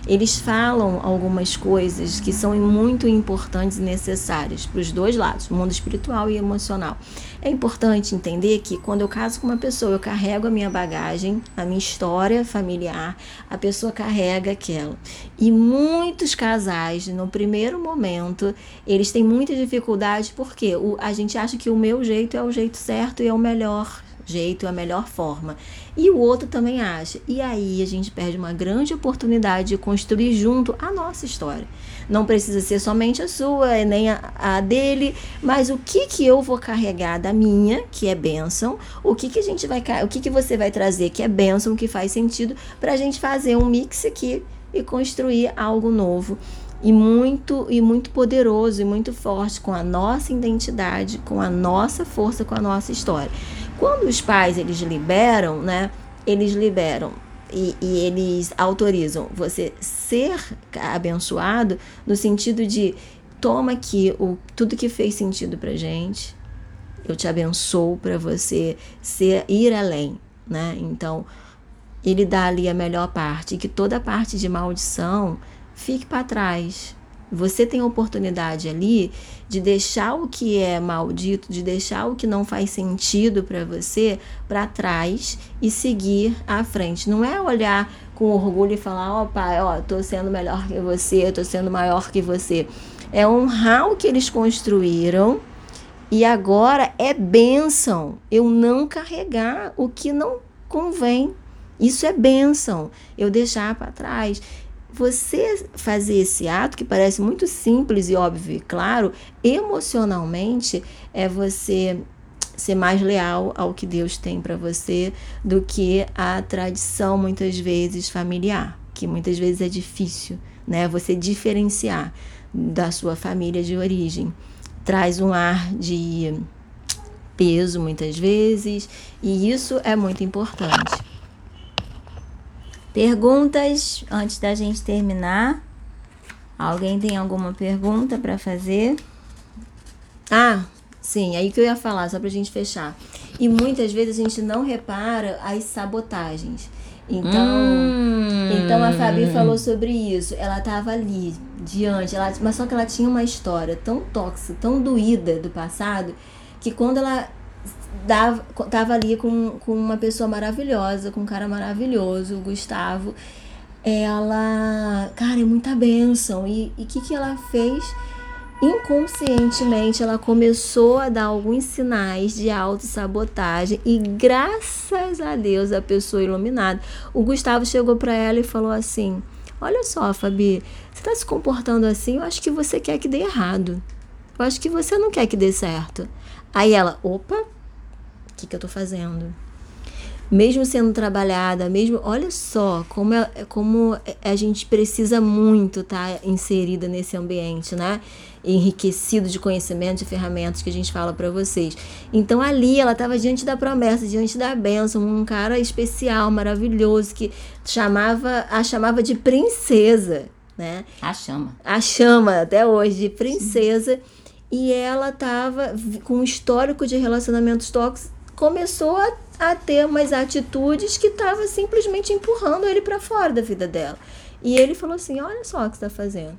eles falam algumas coisas que são muito importantes e necessárias para os dois lados, o mundo espiritual e emocional. É importante entender que quando eu caso com uma pessoa, eu carrego a minha bagagem, a minha história familiar, a pessoa carrega aquela. E muitos casais, no primeiro momento, eles têm muita dificuldade porque a gente acha que o meu jeito é o jeito certo e é o melhor jeito, é a melhor forma. E o outro também acha. E aí a gente perde uma grande oportunidade de construir junto a nossa história. Não precisa ser somente a sua, nem a, a dele, mas o que que eu vou carregar da minha, que é bênção, o que que a gente vai, o que que você vai trazer que é bênção, que faz sentido para a gente fazer um mix aqui e construir algo novo e muito e muito poderoso e muito forte com a nossa identidade, com a nossa força, com a nossa história. Quando os pais eles liberam, né? Eles liberam e, e, eles autorizam você ser abençoado no sentido de toma aqui o, tudo que fez sentido pra gente. Eu te abençoo para você ser ir além, né? Então, ele dá ali a melhor parte, que toda parte de maldição fique para trás, Você tem a oportunidade ali de deixar o que é maldito, de deixar o que não faz sentido para você para trás e seguir à frente. Não é olhar com orgulho e falar: "Ó, oh, pai, ó, tô sendo melhor que você, tô sendo maior que você". É honrar o que eles construíram e agora é bênção eu não carregar o que não convém. Isso é bênção eu deixar para trás. Você fazer esse ato, que parece muito simples e óbvio e claro, emocionalmente é você ser mais leal ao que Deus tem para você do que a tradição muitas vezes familiar, que muitas vezes é difícil, né? Você diferenciar da sua família de origem traz um ar de peso muitas vezes, e isso é muito importante. Perguntas antes da gente terminar? Alguém tem alguma pergunta para fazer? Ah, sim, aí que eu ia falar, só pra gente fechar. E muitas vezes a gente não repara as sabotagens. Então, hum. então a Fabi falou sobre isso. Ela estava ali, diante, ela, mas só que ela tinha uma história tão tóxica, tão doída do passado, que quando ela dava, tava ali com, com uma pessoa maravilhosa, com um cara maravilhoso, o Gustavo, ela, cara, é muita bênção. E o que, que ela fez? inconscientemente ela começou a dar alguns sinais de autossabotagem e graças a Deus a pessoa iluminada, o Gustavo chegou para ela e falou assim: "Olha só, Fabi, você está se comportando assim, eu acho que você quer que dê errado. Eu acho que você não quer que dê certo". Aí ela: "Opa, que que eu tô fazendo?" mesmo sendo trabalhada, mesmo olha só como é, como a gente precisa muito estar tá inserida nesse ambiente, né? Enriquecido de conhecimento, de ferramentas que a gente fala para vocês. Então ali ela estava diante da promessa, diante da bênção, um cara especial, maravilhoso que chamava, a chamava de princesa, né? A chama. A chama até hoje de princesa. Sim. E ela estava com um histórico de relacionamentos tóxicos, começou a a ter umas atitudes que estavam simplesmente empurrando ele para fora da vida dela. E ele falou assim: Olha só o que está fazendo.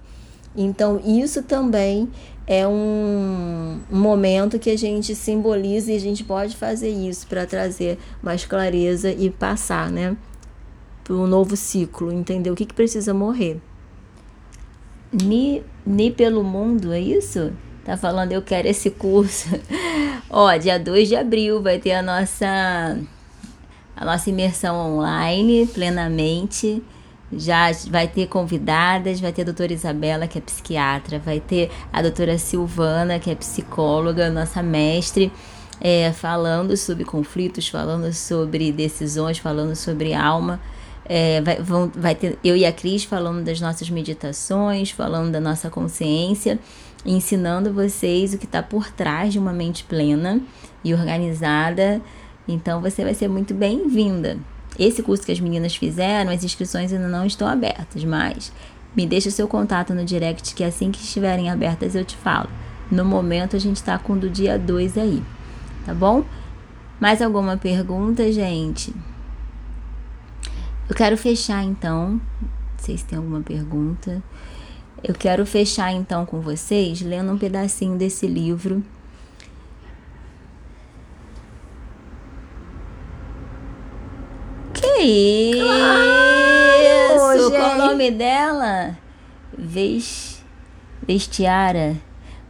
Então, isso também é um momento que a gente simboliza e a gente pode fazer isso para trazer mais clareza e passar, né? Para um novo ciclo, entender o que, que precisa morrer. Ni, ni pelo mundo, é isso? Tá falando, eu quero esse curso. Ó, dia 2 de abril vai ter a nossa a nossa imersão online plenamente. Já vai ter convidadas, vai ter a doutora Isabela, que é psiquiatra, vai ter a doutora Silvana, que é psicóloga, nossa mestre, é, falando sobre conflitos, falando sobre decisões, falando sobre alma. É, vai, vão, vai ter eu e a Cris falando das nossas meditações, falando da nossa consciência ensinando vocês o que está por trás de uma mente plena e organizada. Então você vai ser muito bem-vinda. Esse curso que as meninas fizeram, as inscrições ainda não estão abertas, mas me deixa seu contato no direct que assim que estiverem abertas eu te falo. No momento a gente está com do dia 2 aí, tá bom? Mais alguma pergunta, gente? Eu quero fechar então. Não sei se tem alguma pergunta. Eu quero fechar então com vocês lendo um pedacinho desse livro. Que isso? Claro, Qual o nome dela? Vest... Vestiara.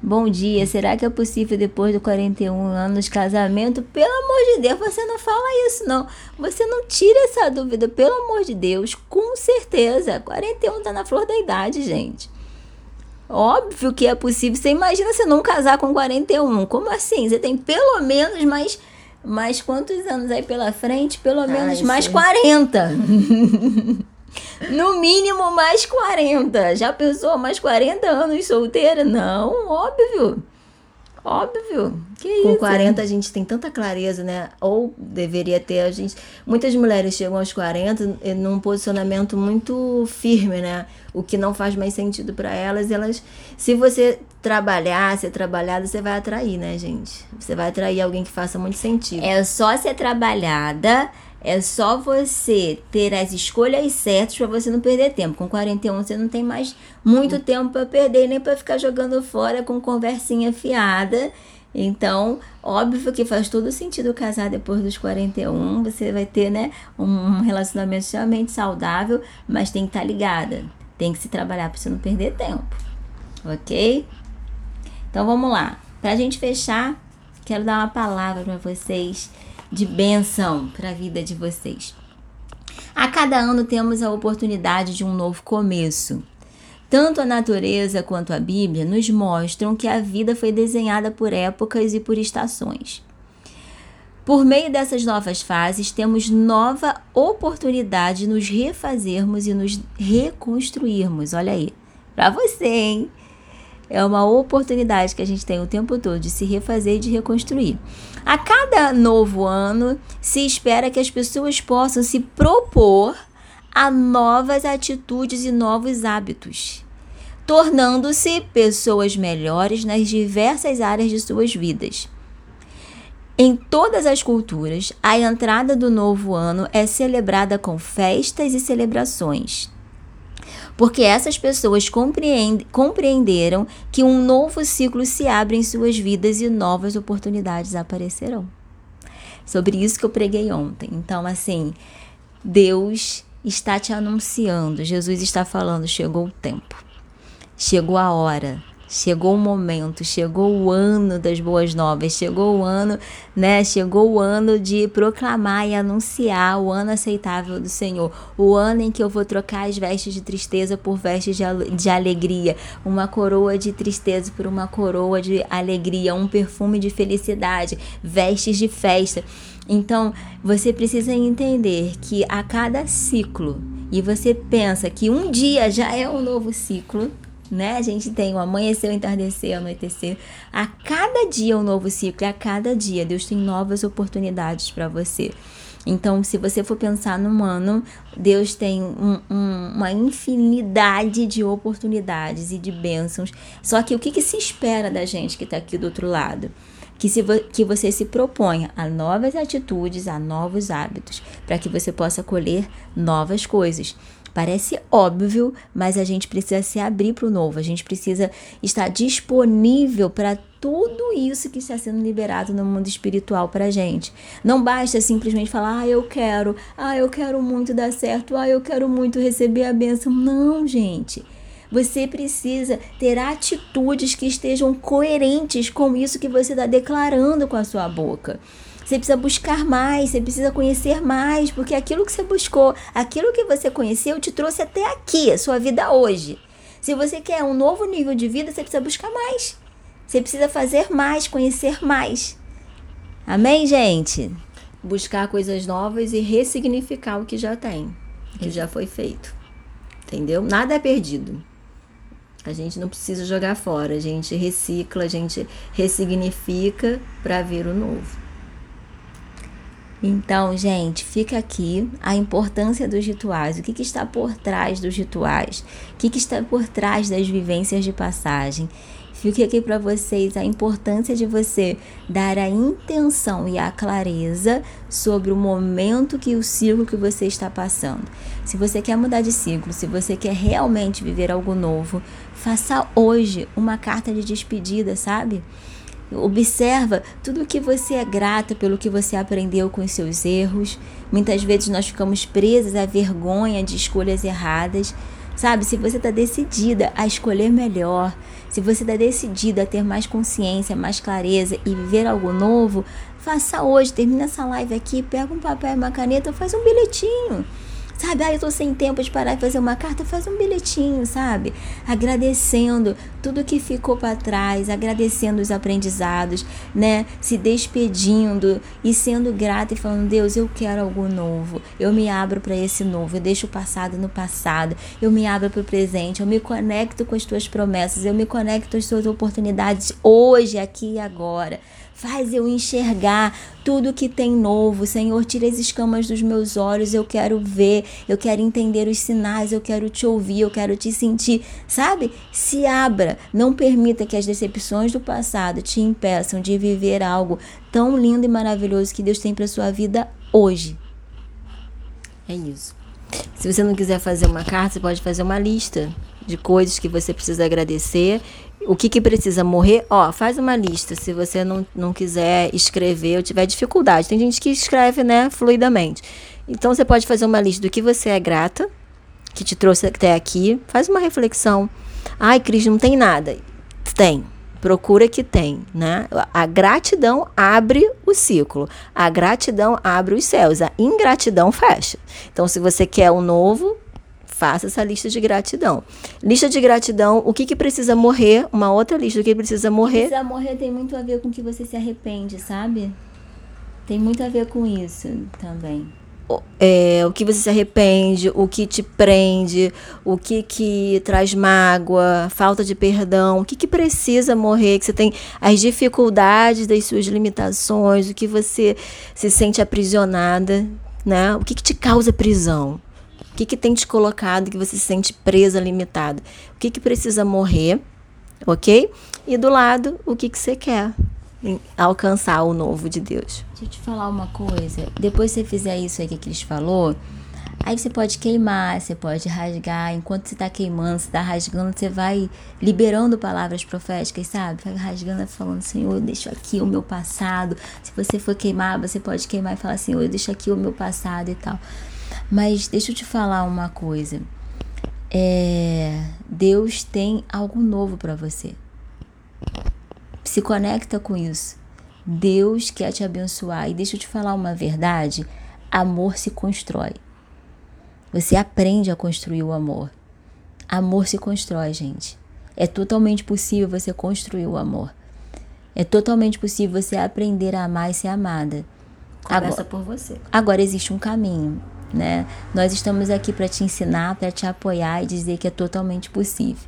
Bom dia, será que é possível depois de 41 anos de casamento? Pelo amor de Deus, você não fala isso não. Você não tira essa dúvida, pelo amor de Deus, com certeza. 41 tá na flor da idade, gente. Óbvio que é possível. Você imagina você não casar com 41. Como assim? Você tem pelo menos mais. Mais quantos anos aí pela frente? Pelo menos Ai, mais sim. 40. no mínimo mais 40. Já pensou mais 40 anos solteira? Não, óbvio. Óbvio. Que Com isso? 40 a gente tem tanta clareza, né? Ou deveria ter a gente. Muitas mulheres chegam aos 40 num posicionamento muito firme, né? O que não faz mais sentido para elas. Elas, se você trabalhar, ser trabalhada, você vai atrair, né, gente? Você vai atrair alguém que faça muito sentido. É só ser trabalhada É só você ter as escolhas certas para você não perder tempo. Com 41 você não tem mais muito tempo para perder, nem para ficar jogando fora com conversinha fiada. Então, óbvio que faz todo sentido casar depois dos 41. Você vai ter, né, um relacionamento extremamente saudável, mas tem que estar tá ligada. Tem que se trabalhar para você não perder tempo. Ok? Então vamos lá. Para a gente fechar, quero dar uma palavra para vocês de bênção para a vida de vocês. A cada ano temos a oportunidade de um novo começo. Tanto a natureza quanto a Bíblia nos mostram que a vida foi desenhada por épocas e por estações. Por meio dessas novas fases, temos nova oportunidade de nos refazermos e nos reconstruirmos. Olha aí, para você, hein? É uma oportunidade que a gente tem o tempo todo de se refazer e de reconstruir. A cada novo ano, se espera que as pessoas possam se propor a novas atitudes e novos hábitos, tornando-se pessoas melhores nas diversas áreas de suas vidas. Em todas as culturas, a entrada do novo ano é celebrada com festas e celebrações porque essas pessoas compreenderam que um novo ciclo se abre em suas vidas e novas oportunidades aparecerão. Sobre isso que eu preguei ontem. Então, assim, Deus está te anunciando, Jesus está falando: chegou o tempo, chegou a hora Chegou o momento, chegou o ano das boas novas, chegou o ano, né? Chegou o ano de proclamar e anunciar o ano aceitável do Senhor, o ano em que eu vou trocar as vestes de tristeza por vestes de, alegria, uma coroa de tristeza por uma coroa de alegria, um perfume de felicidade, vestes de festa. Então, você precisa entender que a cada ciclo, e você pensa que um dia já é um novo ciclo, né? A gente tem o amanhecer, o entardecer, o anoitecer. A cada dia um novo ciclo, a cada dia Deus tem novas oportunidades para você. Então, se você for pensar num ano, Deus tem um, um, uma infinidade de oportunidades e de bênçãos. Só que o que, que se espera da gente que está aqui do outro lado? Que, se vo que você se proponha a novas atitudes, a novos hábitos, para que você possa colher novas coisas. Parece óbvio, mas a gente precisa se abrir para o novo, a gente precisa estar disponível para tudo isso que está sendo liberado no mundo espiritual para a gente. Não basta simplesmente falar, ah, eu quero, ah, eu quero muito dar certo, ah, eu quero muito receber a bênção. Não, gente. Você precisa ter atitudes que estejam coerentes com isso que você está declarando com a sua boca. Você precisa buscar mais, você precisa conhecer mais, porque aquilo que você buscou, aquilo que você conheceu, te trouxe até aqui, a sua vida hoje. Se você quer um novo nível de vida, você precisa buscar mais. Você precisa fazer mais, conhecer mais. Amém, gente? Buscar coisas novas e ressignificar o que já tem, o que já foi feito. Entendeu? Nada é perdido. A gente não precisa jogar fora, a gente recicla, a gente ressignifica para ver o novo. Então, gente, fica aqui a importância dos rituais, o que, que está por trás dos rituais, o que, que está por trás das vivências de passagem. Fica aqui para vocês a importância de você dar a intenção e a clareza sobre o momento que o ciclo que você está passando. Se você quer mudar de ciclo, se você quer realmente viver algo novo, faça hoje uma carta de despedida, sabe? Observa tudo que você é grata pelo que você aprendeu com os seus erros. Muitas vezes nós ficamos presas à vergonha de escolhas erradas. Sabe, se você está decidida a escolher melhor, se você está decidida a ter mais consciência, mais clareza e viver algo novo, faça hoje, termina essa live aqui, pega um papel e uma caneta, faz um bilhetinho. Sabe, ah, eu tô sem tempo de parar e fazer uma carta, faz um bilhetinho, sabe? Agradecendo tudo que ficou para trás, agradecendo os aprendizados, né? Se despedindo e sendo grata e falando: "Deus, eu quero algo novo. Eu me abro para esse novo. Eu deixo o passado no passado. Eu me abro para o presente. Eu me conecto com as tuas promessas. Eu me conecto às tuas oportunidades hoje, aqui e agora." Faz eu enxergar tudo que tem novo. Senhor, tira as escamas dos meus olhos. Eu quero ver, eu quero entender os sinais, eu quero te ouvir, eu quero te sentir. Sabe? Se abra. Não permita que as decepções do passado te impeçam de viver algo tão lindo e maravilhoso que Deus tem para sua vida hoje. É isso. Se você não quiser fazer uma carta, você pode fazer uma lista de coisas que você precisa agradecer. O que, que precisa morrer? Ó, faz uma lista. Se você não, não quiser escrever ou tiver dificuldade. Tem gente que escreve, né, fluidamente. Então você pode fazer uma lista do que você é grata, que te trouxe até aqui. Faz uma reflexão. Ai, Cris, não tem nada. Tem procura que tem, né? A gratidão abre o ciclo, a gratidão abre os céus, a ingratidão fecha. Então, se você quer o novo, faça essa lista de gratidão. Lista de gratidão, o que, que precisa morrer? Uma outra lista do que precisa morrer. Precisa morrer tem muito a ver com que você se arrepende, sabe? Tem muito a ver com isso também é, o que você se arrepende, o que te prende, o que que traz mágoa, falta de perdão, o que que precisa morrer, que você tem as dificuldades das suas limitações, o que você se sente aprisionada, né? O que que te causa prisão? O que que tem te colocado que você se sente presa, limitada? O que que precisa morrer, ok? E do lado, o que que você quer? alcançar o novo de Deus. Deixa eu te falar uma coisa. Depois que você fizer isso aí que a Cris falou, aí você pode queimar, você pode rasgar. Enquanto você está queimando, você está rasgando, você vai liberando palavras proféticas, sabe? Vai rasgando, falando, Senhor, eu deixo aqui o meu passado. Se você for queimar, você pode queimar e falar, Senhor, eu deixo aqui o meu passado e tal. Mas deixa eu te falar uma coisa. É, Deus tem algo novo para você. Se conecta com isso. Deus quer te abençoar. E deixa eu te falar uma verdade: amor se constrói. Você aprende a construir o amor. Amor se constrói, gente. É totalmente possível você construir o amor. É totalmente possível você aprender a amar e ser amada. Começa agora, por você. Agora existe um caminho, né? Nós estamos aqui para te ensinar, para te apoiar e dizer que é totalmente possível,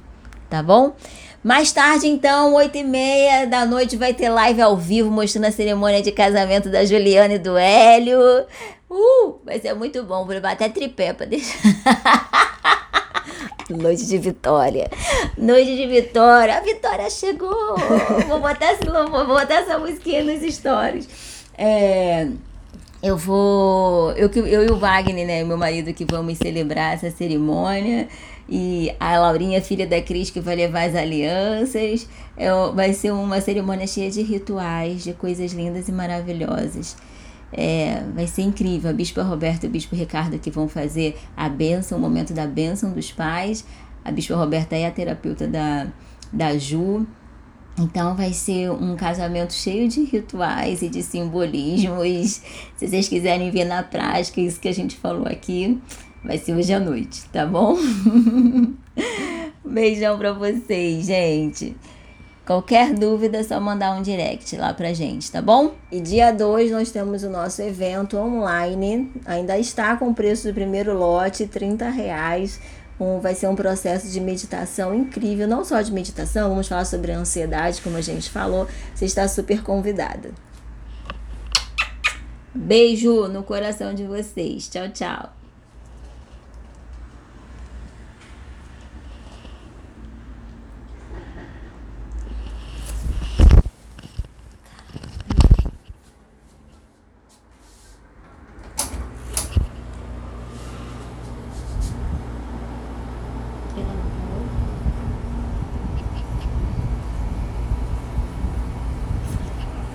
tá bom? Mais tarde, então, 8 e meia da noite, vai ter live ao vivo mostrando a cerimônia de casamento da Juliana e do Hélio. Uh, vai ser muito bom. Vou levar até tripé pra deixar. Noite de vitória. Noite de vitória. A vitória chegou. Vou botar, vou botar essa musiquinha nos stories. É, eu vou. Eu, eu e o Wagner, né? Meu marido, que vamos celebrar essa cerimônia e a Laurinha, filha da Cris, que vai levar as alianças. É, vai ser uma cerimônia cheia de rituais, de coisas lindas e maravilhosas. É, vai ser incrível. A Bispa Roberta e o Bispo Ricardo que vão fazer a benção, o momento da benção dos pais. A Bispa Roberta é a terapeuta da, da Ju. Então vai ser um casamento cheio de rituais e de simbolismos. Se vocês quiserem ver na prática isso que a gente falou aqui, Vai ser hoje à noite, tá bom? Beijão pra vocês, gente. Qualquer dúvida é só mandar um direct lá pra gente, tá bom? E dia 2 nós temos o nosso evento online. Ainda está com o preço do primeiro lote, 30 reais. Um, vai ser um processo de meditação incrível, não só de meditação, vamos falar sobre a ansiedade, como a gente falou. Você está super convidada. Beijo no coração de vocês. Tchau, tchau.